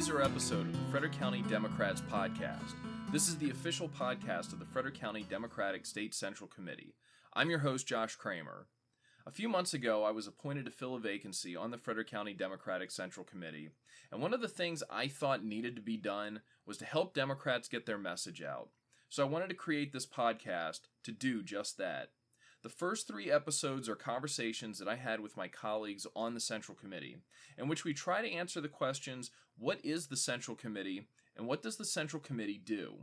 teaser episode of the Frederick County Democrats podcast. This is the official podcast of the Frederick County Democratic State Central Committee. I'm your host, Josh Kramer. A few months ago, I was appointed to fill a vacancy on the Frederick County Democratic Central Committee, and one of the things I thought needed to be done was to help Democrats get their message out. So I wanted to create this podcast to do just that. The first three episodes are conversations that I had with my colleagues on the Central Committee, in which we try to answer the questions what is the Central Committee and what does the Central Committee do?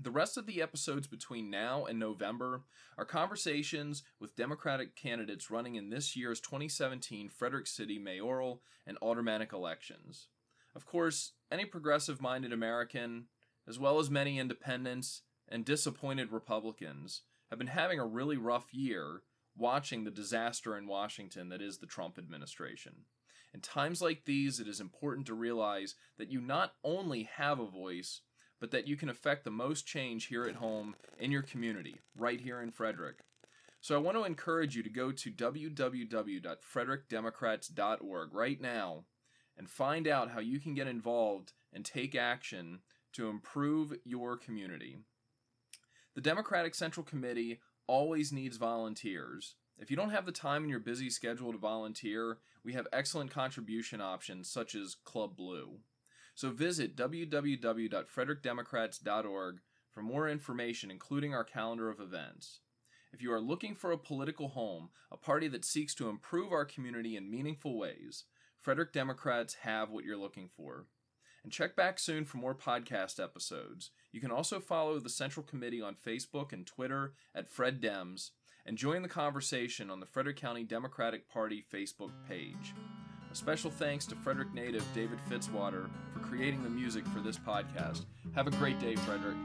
The rest of the episodes between now and November are conversations with Democratic candidates running in this year's 2017 Frederick City mayoral and aldermanic elections. Of course, any progressive minded American, as well as many independents and disappointed Republicans, have been having a really rough year watching the disaster in Washington that is the Trump administration. In times like these, it is important to realize that you not only have a voice, but that you can affect the most change here at home in your community, right here in Frederick. So I want to encourage you to go to www.frederickdemocrats.org right now and find out how you can get involved and take action to improve your community. The Democratic Central Committee always needs volunteers. If you don't have the time in your busy schedule to volunteer, we have excellent contribution options such as Club Blue. So visit www.frederickdemocrats.org for more information, including our calendar of events. If you are looking for a political home, a party that seeks to improve our community in meaningful ways, Frederick Democrats have what you're looking for. And check back soon for more podcast episodes. You can also follow the Central Committee on Facebook and Twitter at Fred Dems and join the conversation on the Frederick County Democratic Party Facebook page. A special thanks to Frederick native David Fitzwater for creating the music for this podcast. Have a great day, Frederick.